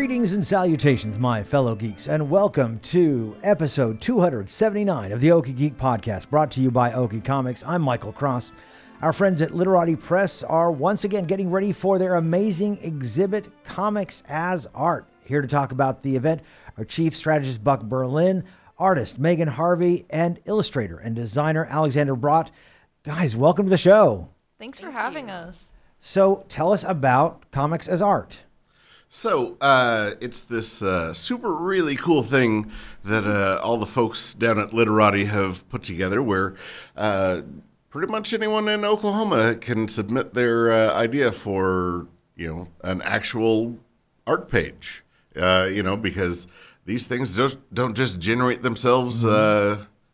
Greetings and salutations, my fellow geeks, and welcome to episode 279 of the Okie Geek Podcast, brought to you by Okie Comics. I'm Michael Cross. Our friends at Literati Press are once again getting ready for their amazing exhibit, Comics as Art. Here to talk about the event are Chief Strategist Buck Berlin, artist Megan Harvey, and illustrator and designer Alexander Brott. Guys, welcome to the show. Thanks for having us. So, tell us about Comics as Art. So uh, it's this uh, super really cool thing that uh, all the folks down at Literati have put together, where uh, pretty much anyone in Oklahoma can submit their uh, idea for you know an actual art page. Uh, you know because these things just don't just generate themselves.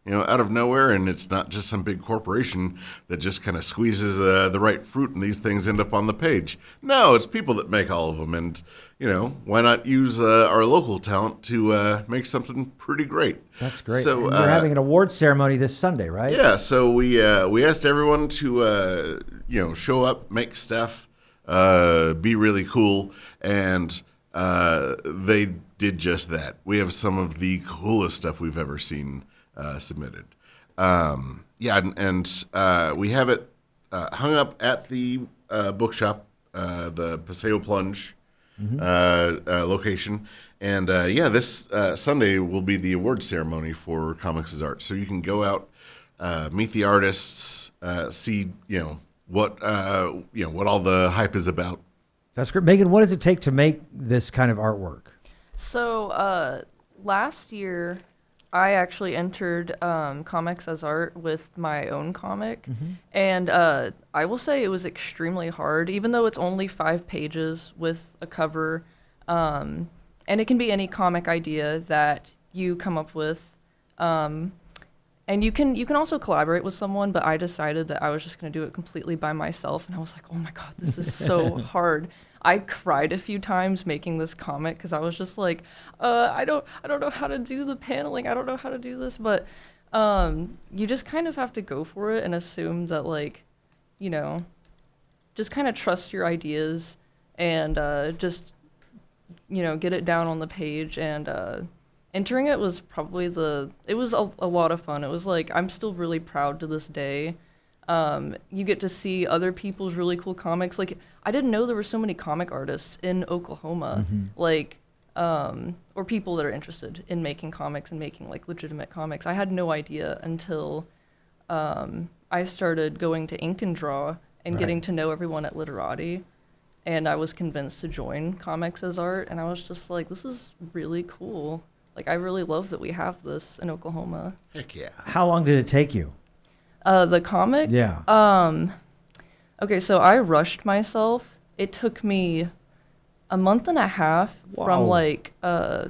You know, out of nowhere, and it's not just some big corporation that just kind of squeezes the right fruit, and these things end up on the page. No, it's people that make all of them, and you know, why not use uh, our local talent to uh, make something pretty great? That's great. So And uh, we're having an awards ceremony this Sunday, right? yeah, so we uh, we asked everyone to uh, you know show up, make stuff, uh, be really cool, and uh, they did just that. We have some of the coolest stuff we've ever seen uh, submitted. Um, yeah, and, and uh, we have it uh, hung up at the uh, bookshop, uh, the Paseo Plunge uh, uh, location. And uh, yeah, this uh, Sunday will be the award ceremony for Comics as Art. So you can go out, uh, meet the artists, uh, see you know what uh, you know what all the hype is about. That's great. Megan, what does it take to make this kind of artwork? So, uh, last year, I actually entered um, comics as art with my own comic, and uh, I will say it was extremely hard, even though it's only five pages with a cover, um, and it can be any comic idea that you come up with. Um, and you can you can also collaborate with someone, but I decided that I was just going to do it completely by myself, and I was like, oh my god, this is so hard. I cried a few times making this comic because I was just like, uh, I don't I don't know how to do the paneling, I don't know how to do this, but um, you just kind of have to go for it and assume that like, you know, just kind of trust your ideas and uh, just you know get it down on the page and uh, entering it was probably the it was a, a lot of fun. It was like i'm still really proud to this day um, you get to see other people's really cool comics like i didn't know there were so many comic artists in oklahoma like um, or people that are interested in making comics and making like legitimate comics i had no idea until um, i started going to ink and draw and Right. getting to know everyone at literati and I was convinced to join comics as art, and I was just like, this is really cool. Like, I really love that we have this in Oklahoma. Heck yeah! How long did it take you? Uh, the comic? Yeah. Um, okay, so I rushed myself. It took me a month and a half Wow. from like uh,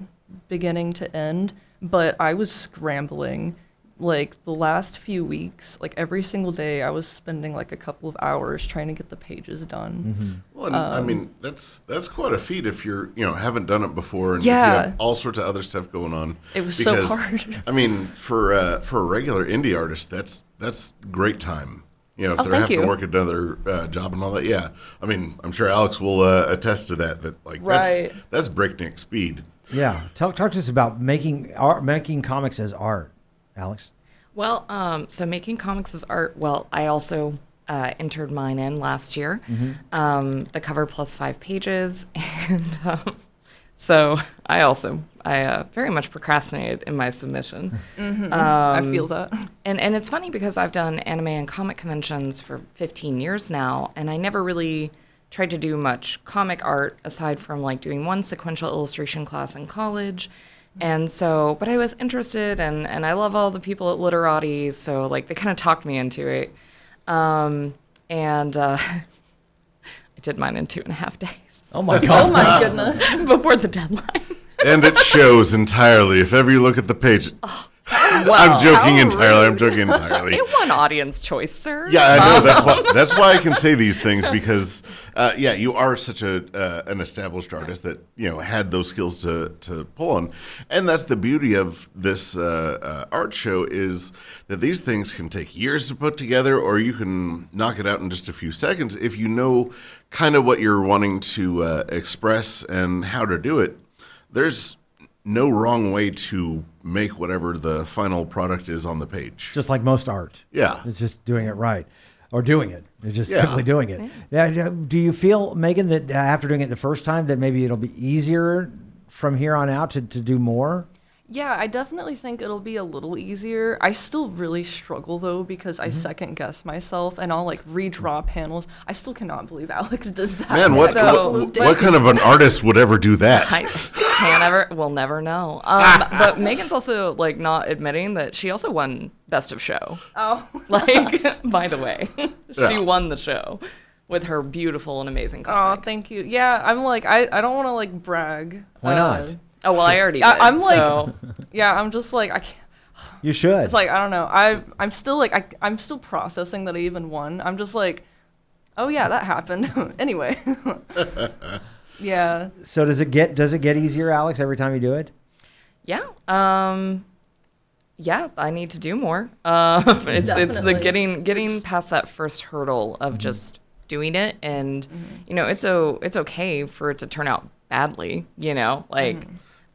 beginning to end, but I was scrambling. Like the last few weeks, like every single day, I was spending like a couple of hours trying to get the pages done. Well, and, I mean that's that's quite a feat if you're you know haven't done it before and if Yeah. you have all sorts of other stuff going on. It was so hard. I mean, for uh, for a regular indie artist, that's that's great time. You know, if Oh, they're having you. to work another uh, job and all that. Yeah, I mean, I'm sure Alex will uh, attest to that. That like Right. that's that's breakneck speed. Yeah. Talk, talk to us about making art, making comics as art, Alex. Well, um, so making comics as art. Well, I also uh, entered mine in last year. Um, the cover plus five pages, and um, so I also I uh, very much procrastinated in my submission. I feel that. And and it's funny because I've done anime and comic conventions for 15 years now, and I never really tried to do much comic art aside from like doing one sequential illustration class in college And so, but I was interested, and and I love all the people at Literati, so like they kind of talked me into it. Um, and uh, I did mine in two and a half days Oh my god! Oh my goodness. before the deadline. and it shows entirely. If ever you look at the page, Well, I'm joking entirely. I'm joking entirely. It won audience choice, sir. Yeah, I know. That's why. That's why I can say these things because, uh, yeah, you are such a uh, an established artist that you know had those skills to to pull on, and that's the beauty of this uh, uh, art show is that these things can take years to put together, or you can knock it out in just a few seconds if you know kind of what you're wanting to uh, express and how to do it. There's no wrong way to make whatever the final product is on the page. Just like most art. Yeah. It's just doing it right. Or doing it. It's just Yeah. simply doing it. Yeah. yeah, Do you feel, Megan, that uh, after doing it the first time, that maybe it'll be easier from here on out to, to do more? Yeah, I definitely think it'll be a little easier. I still really struggle though because Mm-hmm. I second guess myself and I'll like redraw panels. I still cannot believe Alex did that. Man, what, So- what, what kind of an artist would ever do that? I can't ever. We'll never know. Um, but Megan's also like not admitting that she also won Best of Show. Oh, Like, by the way, she Yeah. won the show with her beautiful and amazing comic. oh, thank you. Yeah, I'm like I, I don't want to like brag. Why Uh, not? Oh well, I already. I- did, I'm like- so- Yeah, I'm just like I can't. You should. It's like I don't know. I I'm still like I I'm still processing that I even won. I'm just like, oh yeah, that happened. anyway. yeah. so does it get does it get easier, Alex, every time you do it? yeah. Um. Yeah, I need to do more. Uh, it's it's the Definitely. getting getting past that first hurdle of just doing it, and you know, it's o it's okay for it to turn out badly. You know, like.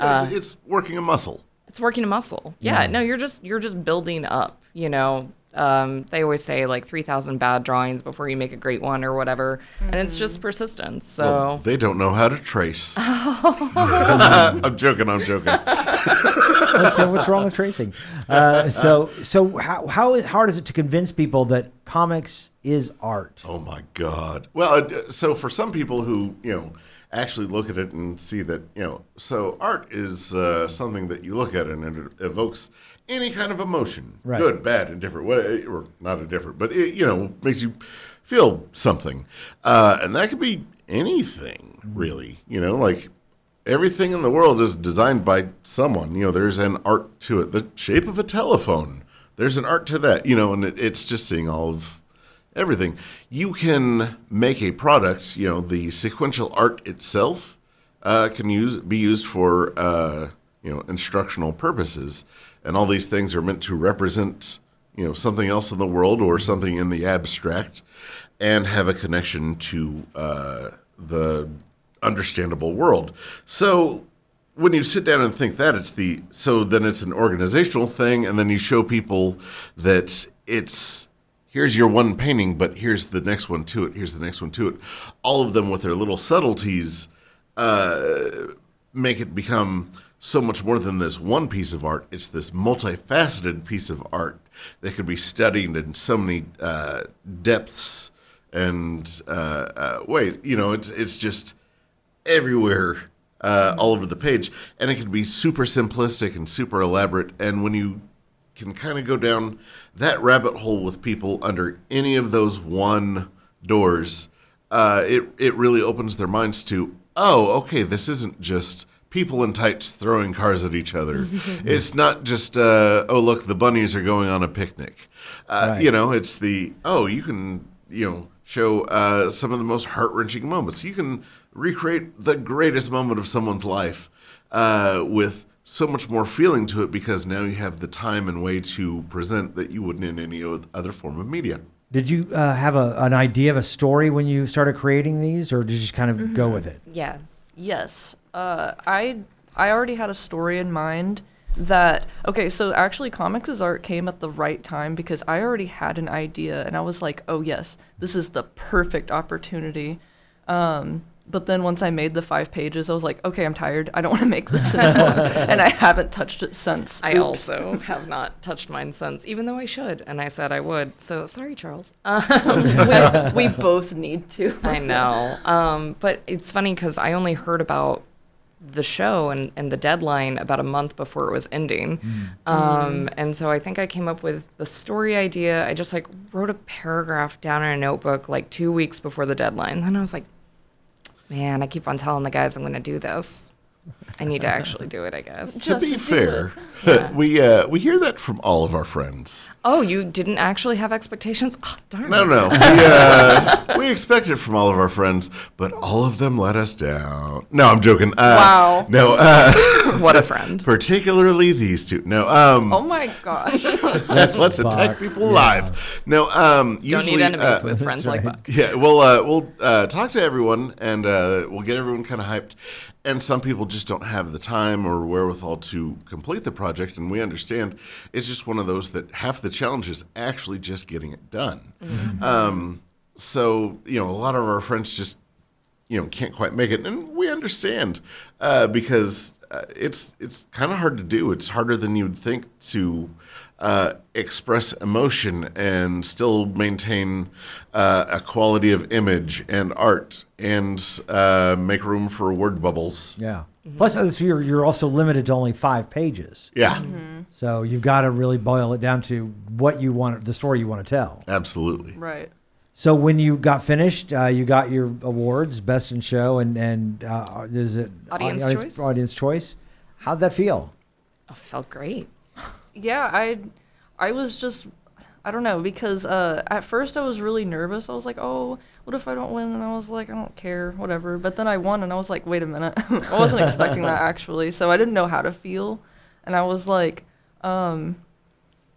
Uh, it's, it's working a muscle. it's working a muscle. Yeah, no, you're just you're just building up. You know, um, they always say like three thousand bad drawings before you make a great one or whatever, and it's just persistence. So Well, they don't know how to trace. I'm joking. I'm joking. so what's wrong with tracing? Uh, so so how how hard is it to convince people that comics is art? Oh my God. Well, uh, so for some people who you know actually look at it and see that you know, so art is uh, something that you look at and it evokes any kind of emotion, Right. good, bad, indifferent, what, or not indifferent, but it you know makes you feel something, uh, and that could be anything really. You know, like everything in the world is designed by someone. You know, there's an art to it. The shape of a telephone, there's an art to that. You know, and it, it's just seeing all of everything. You can make a product. You know, the sequential art itself uh, can use be used for uh, you know instructional purposes, and all these things are meant to represent you know something else in the world or something in the abstract, and have a connection to uh, the understandable world. So when you sit down and think that it's the so then it's an organizational thing and then you show people that it's here's your one painting but here's the next one to it. Here's the next one to it. All of them with their little subtleties uh, make it become so much more than this one piece of art. It's this multifaceted piece of art that could be studied in so many uh, depths and uh, uh, ways. You know it's it's just everywhere, uh, all over the page, and it can be super simplistic and super elaborate. And when you can kind of go down that rabbit hole with people under any of those one doors, uh, it it really opens their minds to, oh, okay, this isn't just people in tights throwing cars at each other. it's not just, uh, oh, look, the bunnies are going on a picnic. Uh, Right. You know, it's the, oh, you can, you know, show uh, some of the most heart wrenching moments. You can recreate the greatest moment of someone's life uh, with so much more feeling to it because now you have the time and way to present that you wouldn't in any other form of media. Did you uh, have a, an idea of a story when you started creating these, or did you just kind of go with it? yes, Yes. Uh, I I already had a story in mind that okay, so actually comics as art came at the right time because I already had an idea and I was like, "Oh yes, this is the perfect opportunity." Um, but then once I made the 5 pages, I was like, "Okay, I'm tired. I don't want to make this anymore." and I haven't touched it since. I Oops. also have not touched mine since, even though I should, and I said I would. So sorry, Charles. Uh, we, we both need to. I know, um, but it's funny because I only heard about the show and, and the deadline about a month before it was ending. Um, and so I think I came up with the story idea. I just like wrote a paragraph down in a notebook like two weeks before the deadline. Then I was like, man, I keep on telling the guys I'm going to do this. I need to actually do it, I guess. to be fair, Yeah. we uh, we hear that from all of our friends. Oh, you didn't actually have expectations? Oh, darn. No, it. no, we, uh, we expect it from all of our friends, but all of them let us down. No, I'm joking. Uh, Wow. No, uh, What a friend. particularly these two. No, um, Oh my gosh. let's, let's attack people yeah. live. No, um, Don't usually, need enemies uh, with friends like. Buck. Yeah, we'll uh, we'll uh, talk to everyone and uh, we'll get everyone kind of hyped. And some people just don't have the time or wherewithal to complete the project, and we understand it's just one of those that half the challenge is actually just getting it done. Um, so you know, a lot of our friends just you know can't quite make it, and we understand uh, because uh, it's it's kind of hard to do. It's harder than you'd think to uh, express emotion and still maintain uh, a quality of image and art and uh, make room for word bubbles. Yeah. Plus, uh, so you're you're also limited to only five pages, Yeah, so you've got to really boil it down to what you want, the story you want to tell. absolutely. right. So when you got finished, uh, you got your awards, best in show, and and uh, is it Audience audi- choice? Audience choice. How'd that feel? Oh, felt great. Yeah, I I was just I don't know because uh, at first I was really nervous. I was like, "Oh, what if I don't win?" And I was like, "I don't care, whatever." But then I won, and I was like, "Wait a minute!" I wasn't expecting that actually, so I didn't know how to feel, and I was like, um,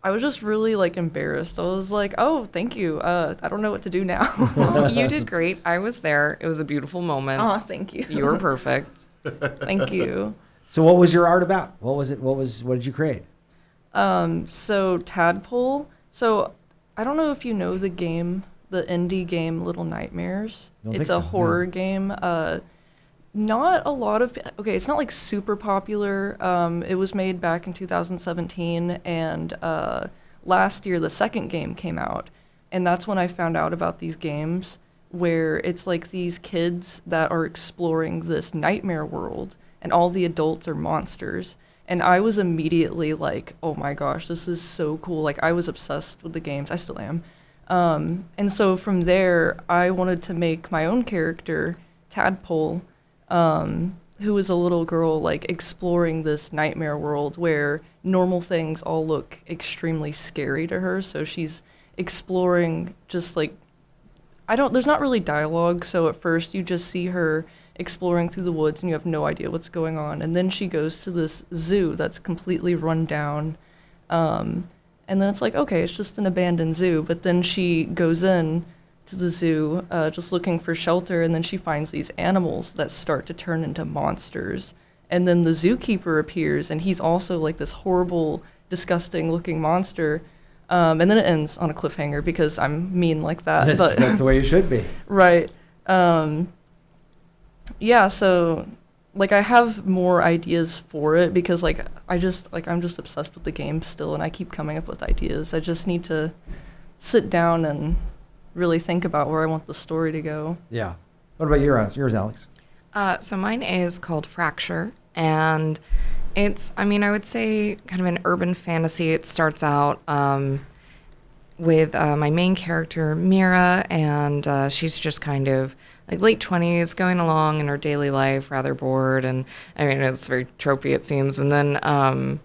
I was just really like embarrassed. I was like, "Oh, thank you. Uh, I don't know what to do now." Well, you did great. I was there. It was a beautiful moment. oh, thank you. You were perfect. thank you. So what was your art about? What was it? What was what did you create? Um, so Tadpole. So I don't know if you know the game, the indie game Little Nightmares. Don't it's a so, no. horror game. Uh, not a lot of okay. It's not like super popular. Um, it was made back in 2017, and uh, last year the second game came out, and that's when I found out about these games where it's like these kids that are exploring this nightmare world, and all the adults are monsters. And I was immediately like, oh my gosh, this is so cool. Like, I was obsessed with the games. I still am. Um, and so from there, I wanted to make my own character, Tadpole, um, who is a little girl, like, exploring this nightmare world where normal things all look extremely scary to her. So she's exploring just like I don't. There's not really dialogue, so at first you just see her exploring through the woods, and you have no idea what's going on. And then she goes to this zoo that's completely run down, um, and then it's like, okay, it's just an abandoned zoo. But then she goes in to the zoo, uh, just looking for shelter, and then she finds these animals that start to turn into monsters. And then the zookeeper appears, and he's also like this horrible, disgusting-looking monster. Um, and then it ends on a cliffhanger because I'm mean like that. That's, but that's the way you should be. Right. Um, yeah, so like I have more ideas for it because like I just like I'm just obsessed with the game still and I keep coming up with ideas. I just need to sit down and really think about where I want the story to go. Yeah. What about yours, yours Alex? Uh, so mine is called Fracture, and it's, I mean, I would say kind of an urban fantasy. It starts out um, with uh, my main character, Mira, and uh, she's just kind of like late 20s, going along in her daily life, rather bored. And I mean, it's very tropey, it seems. And then um,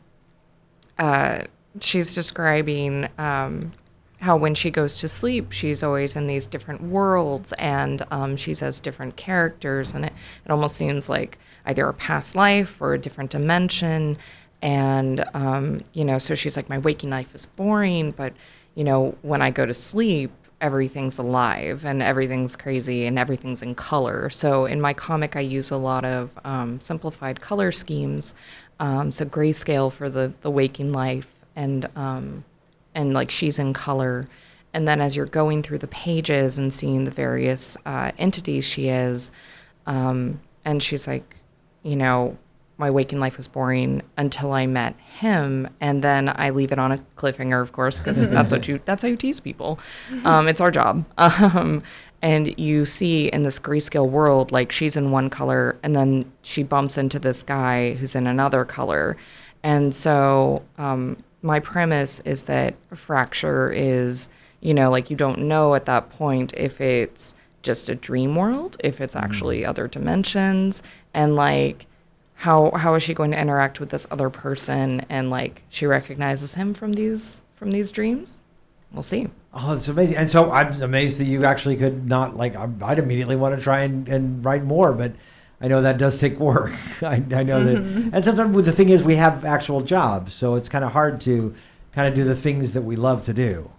uh, she's describing um, how when she goes to sleep, she's always in these different worlds and um, she says different characters, and it, it almost seems like either a past life or a different dimension. And, um, you know, so she's like, my waking life is boring, but, you know, when I go to sleep, everything's alive and everything's crazy and everything's in color. So in my comic, I use a lot of um, simplified color schemes. Um, so grayscale for the, the waking life and um, and like she's in color. And then as you're going through the pages and seeing the various uh, entities she is, um, and she's like, you know, my waking life was boring until I met him, and then I leave it on a cliffhanger, of course, because that's what you that's how you tease people. Um, it's our job. Um, and you see in this grayscale world like she's in one color and then she bumps into this guy who's in another color and so um, my premise is that fracture is you know like you don't know at that point if it's just a dream world if it's actually other dimensions and like how how is she going to interact with this other person and like she recognizes him from these from these dreams we'll see Oh, it's amazing. And so I'm amazed that you actually could not like. I'm- I'd immediately want to try and, and write more, but I know that does take work. I, I know that. Mm-hmm. And sometimes the thing is, we have actual jobs, so it's kind of hard to kind of do the things that we love to do.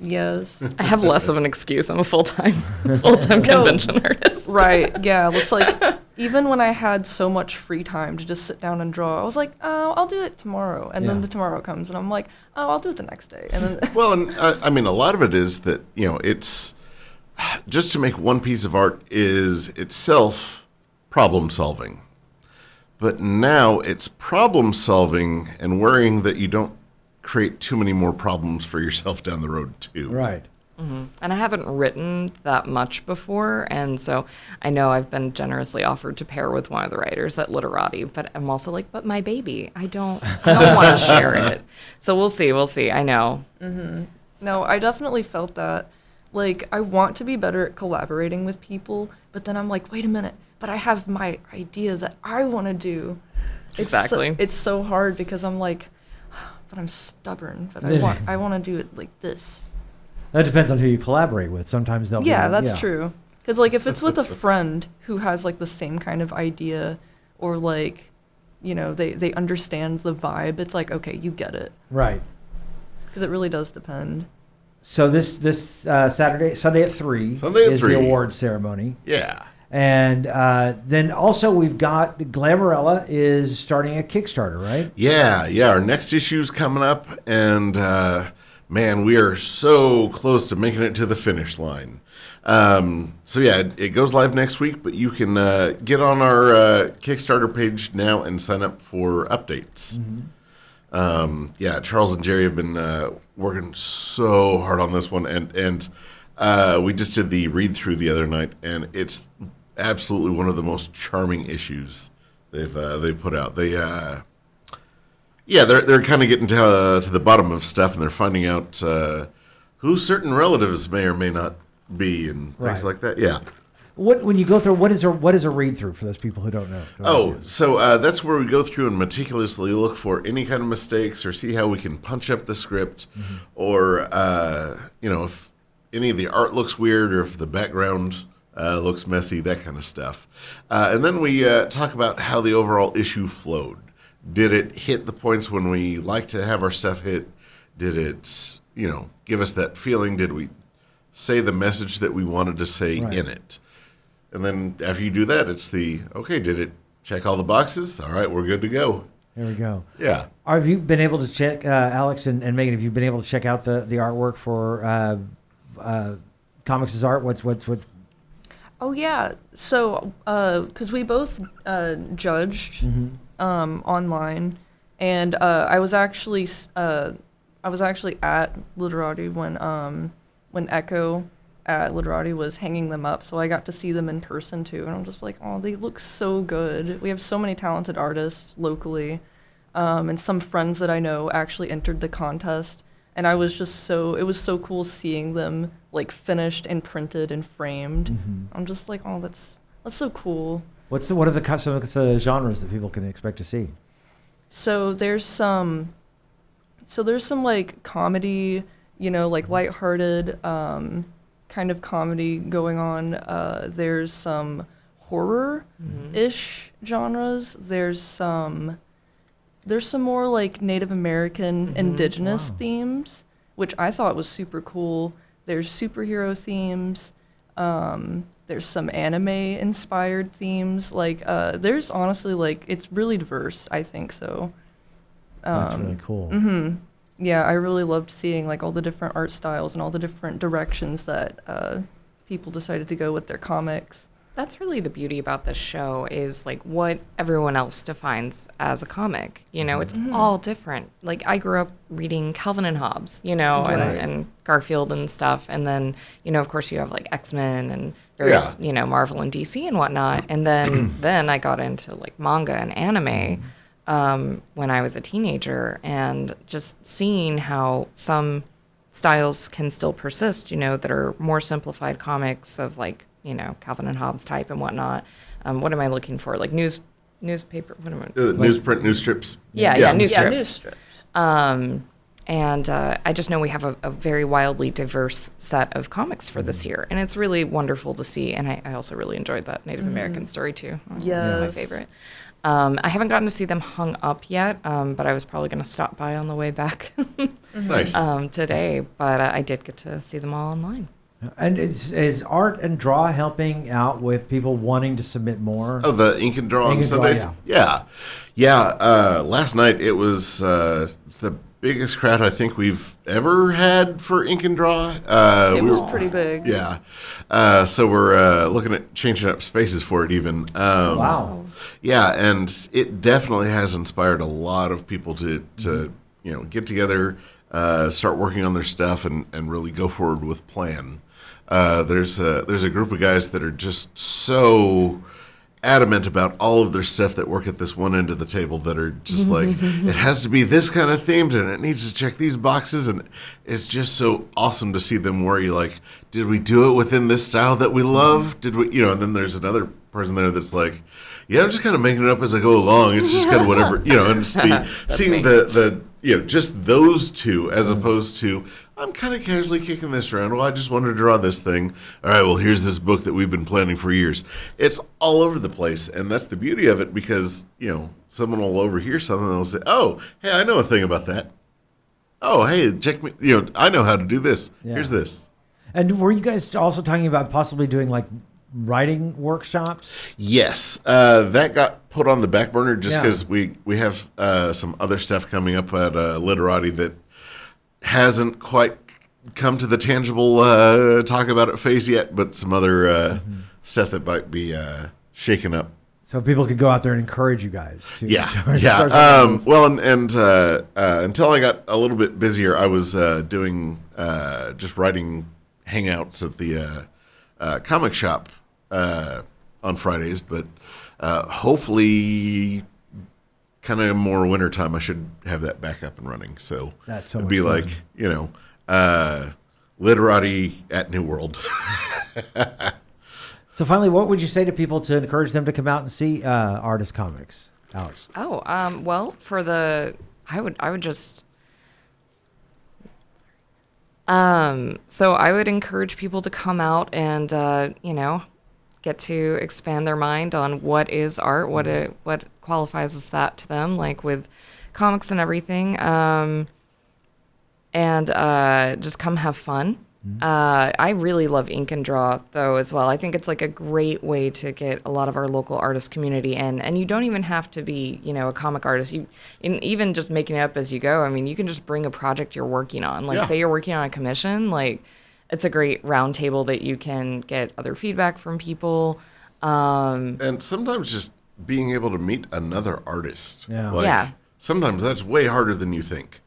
Yes. i have less of an excuse i'm a full-time full-time No. convention artist right. Yeah. It's like even when I had so much free time to just sit down and draw, I was like, oh, I'll do it tomorrow. And Yeah. then the tomorrow comes, and I'm like, oh, I'll do it the next day. And then Well, and uh, I mean, a lot of it is that you know it's just to make one piece of art is itself problem solving, but now it's problem solving and worrying that you don't create too many more problems for yourself down the road too. Right. Mm-hmm. and i haven't written that much before and so i know i've been generously offered to pair with one of the writers at literati but i'm also like but my baby i don't i don't want to share it so we'll see we'll see i know mm-hmm. No, I definitely felt that. Like, I want to be better at collaborating with people, but then I'm like, wait a minute, but I have my idea that I want to do. It's so- Exactly. it's so hard because I'm like, but I'm stubborn, but I want I want to do it like this. That depends on who you collaborate with. Sometimes they'll. Yeah, be, that's true. Because like if it's with a friend who has like the same kind of idea, or like, you know, they they understand the vibe, it's like okay, you get it. Right. Because it really does depend. So this this uh, Saturday, Sunday at three, Sunday at is 3. the award ceremony. Yeah. And uh, then also we've got Glamourella is starting a Kickstarter, right? Yeah, yeah. Our next issue's coming up, and uh, man, we are so close to making it to the finish line. Um, so yeah, it, it goes live next week, but you can uh, get on our uh, Kickstarter page now and sign up for updates. Um, yeah, Charles and Jerry have been uh, working so hard on this one, and and uh, we just did the read through the other night, and it's absolutely one of the most charming issues they've uh, they put out. They uh, yeah, they're they're kind of getting to uh, to the bottom of stuff, and they're finding out uh, who certain relatives may or may not be, and Right. things like that. Yeah. What when you go through what is a what is a read through for those people who don't know? Who Oh, understand? so uh, that's where we go through and meticulously look for any kind of mistakes or see how we can punch up the script, or uh, you know if any of the art looks weird or if the background uh, looks messy, that kind of stuff. Uh, and then we uh, talk about how the overall issue flowed. Did it hit the points when we like to have our stuff hit? Did it, you know, give us that feeling? Did we say the message that we wanted to say Right. in it? And then after you do that, it's the okay. Did it check all the boxes? All right, we're good to go. There we go. Yeah. Have you been able to check, uh, Alex and, and Megan? Have you been able to check out the, the artwork for uh, uh, Comics' art? What's what's what? Oh yeah. So, because we both uh, judged um, online, and uh, I was actually uh, I was actually at Literati when um, when Echo at Literati was hanging them up, so I got to see them in person too, and I'm just like, oh, they look so good. We have so many talented artists locally, um, and some friends that I know actually entered the contest, and I was just so it was so cool seeing them like finished and printed and framed. I'm just like, oh, that's that's so cool. What's the what are the some of the genres that people can expect to see? So there's some, so there's some like comedy, you know, like lighthearted, um, kind of comedy going on. Uh, there's some horror-ish genres. There's some, there's some more like Native American, indigenous Wow. themes, which I thought was super cool. There's superhero themes. Um, there's some anime-inspired themes. Like, uh, there's honestly like it's really diverse. I think so. That's Um, really cool. hmm Yeah, I really loved seeing like all the different art styles and all the different directions that uh, people decided to go with their comics. That's really the beauty about this show is like what everyone else defines as a comic. You know, it's all different. Like I grew up reading Calvin and Hobbes, you know, Right. and, and Garfield and stuff, and then you know, of course, you have like X Men and various, Yeah. you know, Marvel and DC and whatnot. And then then I got into like manga and anime um, when I was a teenager, and just seeing how some styles can still persist, you know, that are more simplified comics of like, you know, Calvin and Hobbes type and whatnot. Um, what am I looking for? Like news, newspaper. What am I? Uh, newsprint, news strips. Yeah, yeah, news yeah, strips. news strips. Um, and uh, I just know we have a, a very wildly diverse set of comics for this year, and it's really wonderful to see. And I, I also really enjoyed that Native American story too. That was my favorite. Um, I haven't gotten to see them hung up yet, um, but I was probably going to stop by on the way back Nice. um, today. But uh, I did get to see them all online. And is, is art and draw helping out with people wanting to submit more? Oh, the ink and draw Ink on and Draw, Sundays. yeah, yeah. Uh, last night it was uh, the biggest crowd I think we've ever had for ink and draw. Uh, It we was were- pretty big. Yeah. Uh, so we're uh, looking at changing up spaces for it even. Um, wow. Yeah, and it definitely has inspired a lot of people to, to you know get together, uh, start working on their stuff, and, and really go forward with plan. Uh, there's a, there's a group of guys that are just so adamant about all of their stuff that work at this one end of the table that are just like it has to be this kind of themed and it needs to check these boxes. And it's just so awesome to see them worry like did we do it within this style that we love? Did we you know and then there's another person there that's like yeah i'm just kind of making it up as i go along. It's just kind of whatever you know and just the, seeing me. the the you know just those two as opposed to i'm kind of casually kicking this around. Well i just wanted to draw this thing. All right well here's this book that we've been planning for years. It's all over the place and that's the beauty of it because you know someone will overhear something and they'll say oh hey i know a thing about that. Oh hey check me you know i know how to do this. Yeah. here's this. And were you guys also talking about possibly doing like writing workshops? Yes, uh, that got put on the back burner just Yeah. because we we have uh, some other stuff coming up at uh, Literati that hasn't quite come to the tangible uh, talk about it phase yet, but some other uh, stuff that might be uh, shaken up. So people could go out there and encourage you guys. To Yeah, start- yeah. start Um, well, and, and uh, uh, until I got a little bit busier, I was uh, doing uh, just writing hangouts at the uh, uh, comic shop uh, on Fridays. But uh, hopefully, kind of more wintertime, I should have that back up and running. So That's so it'd be much like you know, uh, literati at New World. So finally, what would you say to people to encourage them to come out and see uh, artist comics, Alex? Oh, um, well, for the I would I would just um so I would encourage people to come out and uh, you know, get to expand their mind on what is art, what it what qualifies as that to them, like with comics and everything. Um and uh, just come have fun. Uh, I really love ink and draw though as well. I think it's like a great way to get a lot of our local artist community in, and you don't even have to be, you know, a comic artist. You, in, even just making it up as you go. I mean, you can just bring a project you're working on. Like, Yeah. say you're working on a commission, like it's a great roundtable that you can get other feedback from people. Um, and sometimes just being able to meet another artist. Yeah. Like, Yeah. Sometimes that's way harder than you think.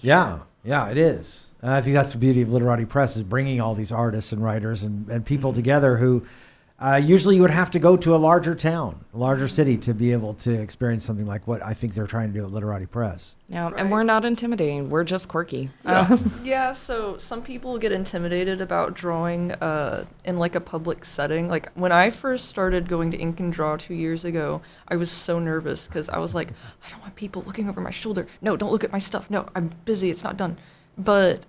Yeah, yeah, it is. And I think that's the beauty of Literati Press is bringing all these artists and writers and, and people together who uh, usually you would have to go to a larger town, a larger city to be able to experience something like what I think they're trying to do at Literati Press. yeah, Right. and we're not intimidating. We're just quirky. Yeah. Yeah, so some people get intimidated about drawing uh, in like a public setting. Like when I first started going to Ink and Draw two years ago, I was so nervous because I was like, I don't want people looking over my shoulder. No, don't look at my stuff. No, I'm busy. It's not done. But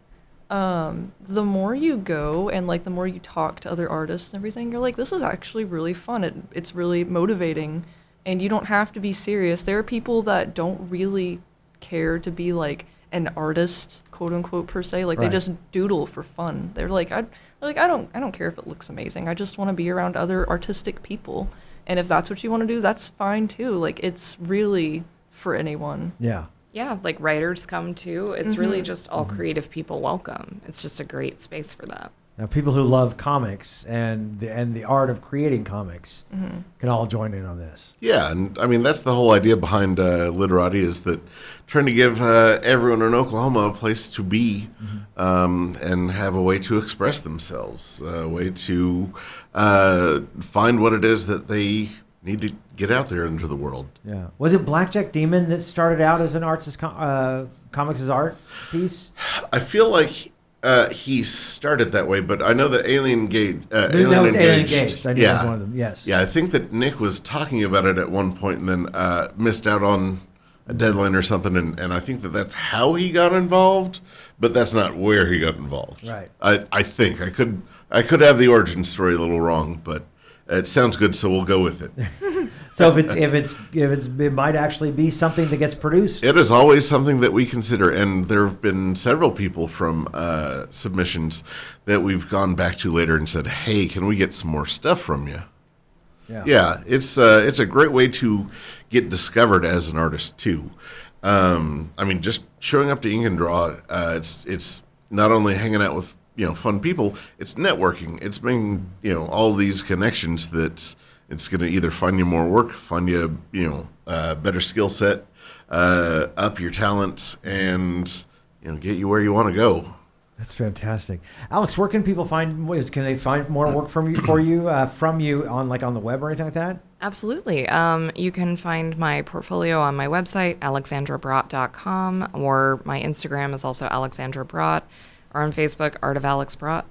um, the more you go and like the more you talk to other artists and everything, you're like, this is actually really fun. It, it's really motivating, and you don't have to be serious. There are people that don't really care to be like an artist, quote unquote, per se. Like Right. they just doodle for fun. They're like, I, they're like, I don't, I don't care if it looks amazing. I just want to be around other artistic people, and if that's what you want to do, that's fine too. Like it's really for anyone. Yeah. Yeah, like writers come too. It's really Mm-hmm. just all creative people welcome. It's just a great space for that. Now, people who love comics and the, and the art of creating comics can all join in on this. Yeah, and I mean that's the whole idea behind uh, Literati is that trying to give uh, everyone in Oklahoma a place to be um, and have a way to express themselves, a way to uh, find what it is that they need to get out there into the world. Yeah. Was it Blackjack Demon that started out as an arts as com- uh, comics as art piece? I feel like uh, he started that way, but I know that Alien Gate, uh, That Alien was Alien Engaged, Engaged. I knew yeah, that was one of them. Yes. yeah. I think that Nick was talking about it at one point and then uh, missed out on a deadline or something, and, and I think that that's how he got involved, but that's not where he got involved. Right. I, I think I could I could have the origin story a little wrong, but it sounds good, so we'll go with it. So if it's if it's if it's it might actually be something that gets produced. It is always something that we consider, and there have been several people from uh, submissions that we've gone back to later and said, "Hey, can we get some more stuff from you?" Yeah. Yeah, it's uh, it's a great way to get discovered as an artist too. Um, I mean, just showing up to Ink and Draw, uh, it's it's not only hanging out with you know fun people, it's networking. It's making you know all these connections that it's going to either find you more work, find you you know a better skill set, uh, up your talent, and you know get you where you want to go. That's fantastic, Alex. Where can people find? is- Can they find more work from you for you uh, from you on like on the web or anything like that? Absolutely. Um, you can find my portfolio on my website, alexandrabrot.com, or my Instagram is also Alexandra Brot, or on Facebook, Art of Alex Brot.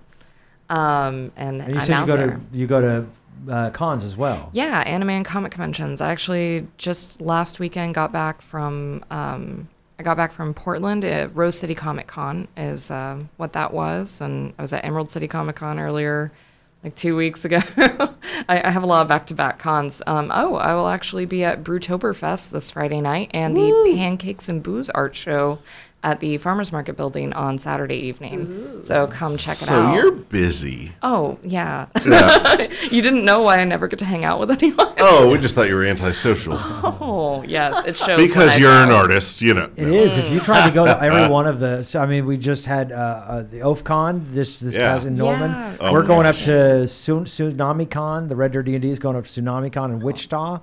Um, and And you I'm said you go there. to you go to uh, cons as well. Yeah, anime and comic conventions. I actually just last weekend got back from um, I got back from Portland. Uh, Rose City Comic Con is uh, what that was, and I was at Emerald City Comic Con earlier, like two weeks ago. I, I have a lot of back-to-back cons. Um, oh, I will actually be at Brewtoberfest this Friday night and the Pancakes and Booze art show at the Farmers Market building on Saturday evening. So come check it so out. So you're busy. Oh yeah. Yeah. you didn't know why I never get to hang out with anyone. oh, we just thought you were antisocial Oh yes, it shows because you're an artist. You know. It is. If you try to go to every one of the, so, I mean, we just had uh, uh, the OFCon this this Yeah. past in Norman. Yeah. Oh, We're going up to Tsun- Tsunami Con. The Red Deer D and D is going up to Tsunami Con in Wichita.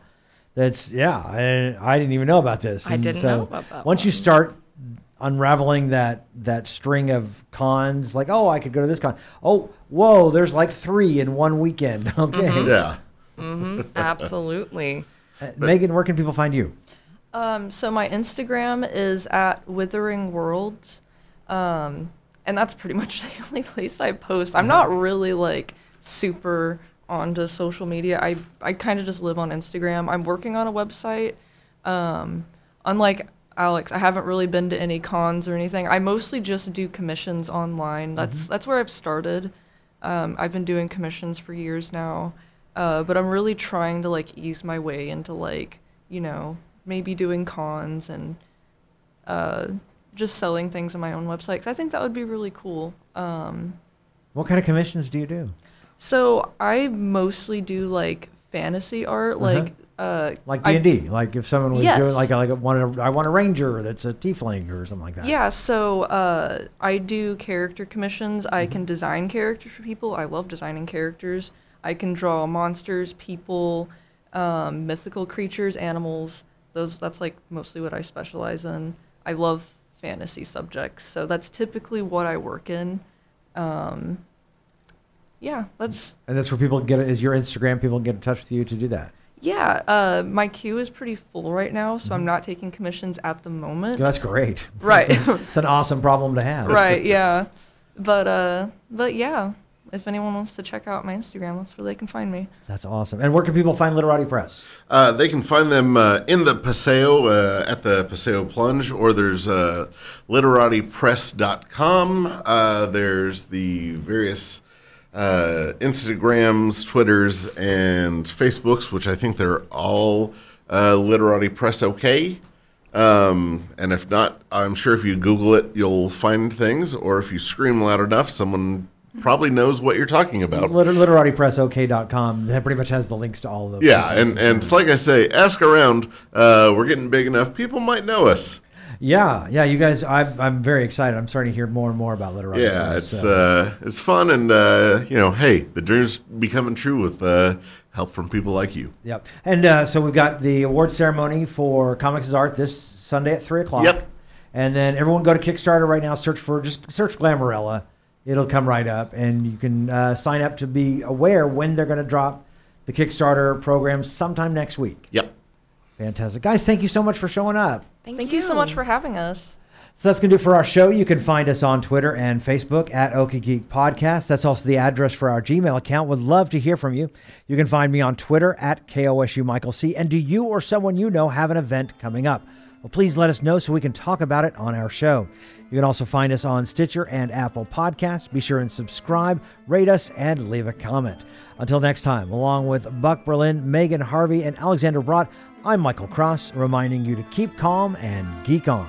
That's yeah. I, I didn't even know about this. I And didn't so know about that Once you start unraveling that that string of cons, like oh, I could go to this con. Oh, whoa, there's like three in one weekend. Okay, Mm-hmm. Yeah. Absolutely. Uh, Megan, where can people find you? Um, so my Instagram is at Withering Worlds, um, and that's pretty much the only place I post. I'm not really like super onto social media. I I kind of just live on Instagram. I'm working on a website. Um, unlike Alex, I haven't really been to any cons or anything. I mostly just do commissions online. That's that's where I've started. Um, I've been doing commissions for years now, uh, but I'm really trying to like ease my way into like you know maybe doing cons and uh, just selling things on my own website. 'cause I think that would be really cool. Um, What kind of commissions do you do? so I mostly do like fantasy art, like uh, Like D and D. like if someone was Yes. doing like like a, want a, I want a ranger that's a tiefling or something like that. Yeah, so uh, I do character commissions. I can design characters for people. I love designing characters. I can draw monsters, people, um, mythical creatures, animals. Those that's like mostly what I specialize in. I love fantasy subjects, so that's typically what I work in. Um, yeah, that's and that's where people get it. Is your Instagram? People get in touch with you to do that. Yeah. Uh, my queue is pretty full right now, so I'm not taking commissions at the moment. That's great. Right. it's an awesome problem to have. right yeah but uh but yeah if anyone wants to check out my instagram that's where they can find me That's awesome. And where can people find Literati Press? Uh, they can find them uh, in the Paseo uh, at the Paseo Plunge, or there's uh, literatipress.com. Uh, there's the various uh, Instagrams, Twitters, and Facebooks, which I think they're all uh, Literati Press OK. Um, and if not, I'm sure if you Google it, you'll find things, or if you scream loud enough, someone probably knows what you're talking about. Liter- LiteratiPressOK.com. That pretty much has the links to all of those. Yeah, and, and like I say, ask around. Uh, we're getting big enough. People might know us. Yeah, yeah, you guys, I'm, I'm very excited. I'm starting to hear more and more about Literati. Yeah, it's so. uh, it's fun, and uh, you know, hey, the dream's becoming true with uh, help from people like you. Yep. And uh, so we've got the award ceremony for Comics as Art this Sunday at 3 o'clock. Yep. And then everyone go to Kickstarter right now, search for, just search Glamourella. It'll come right up. And you can uh, sign up to be aware when they're going to drop the Kickstarter program sometime next week. Yep. Fantastic. Guys, thank you so much for showing up. Thank you so much for having us. So that's going to do for our show. You can find us on Twitter and Facebook at Okie Geek Podcast. That's also the address for our Gmail account. Would love to hear from you. You can find me on Twitter at KOSU Michael C. And do you or someone you know have an event coming up? Well, please let us know so we can talk about it on our show. You can also find us on Stitcher and Apple Podcasts. Be sure and subscribe, rate us, and leave a comment. Until next time, along with Buck Berlin, Megan Harvey, and Alexander Brott, I'm Michael Cross, reminding you to keep calm and geek on.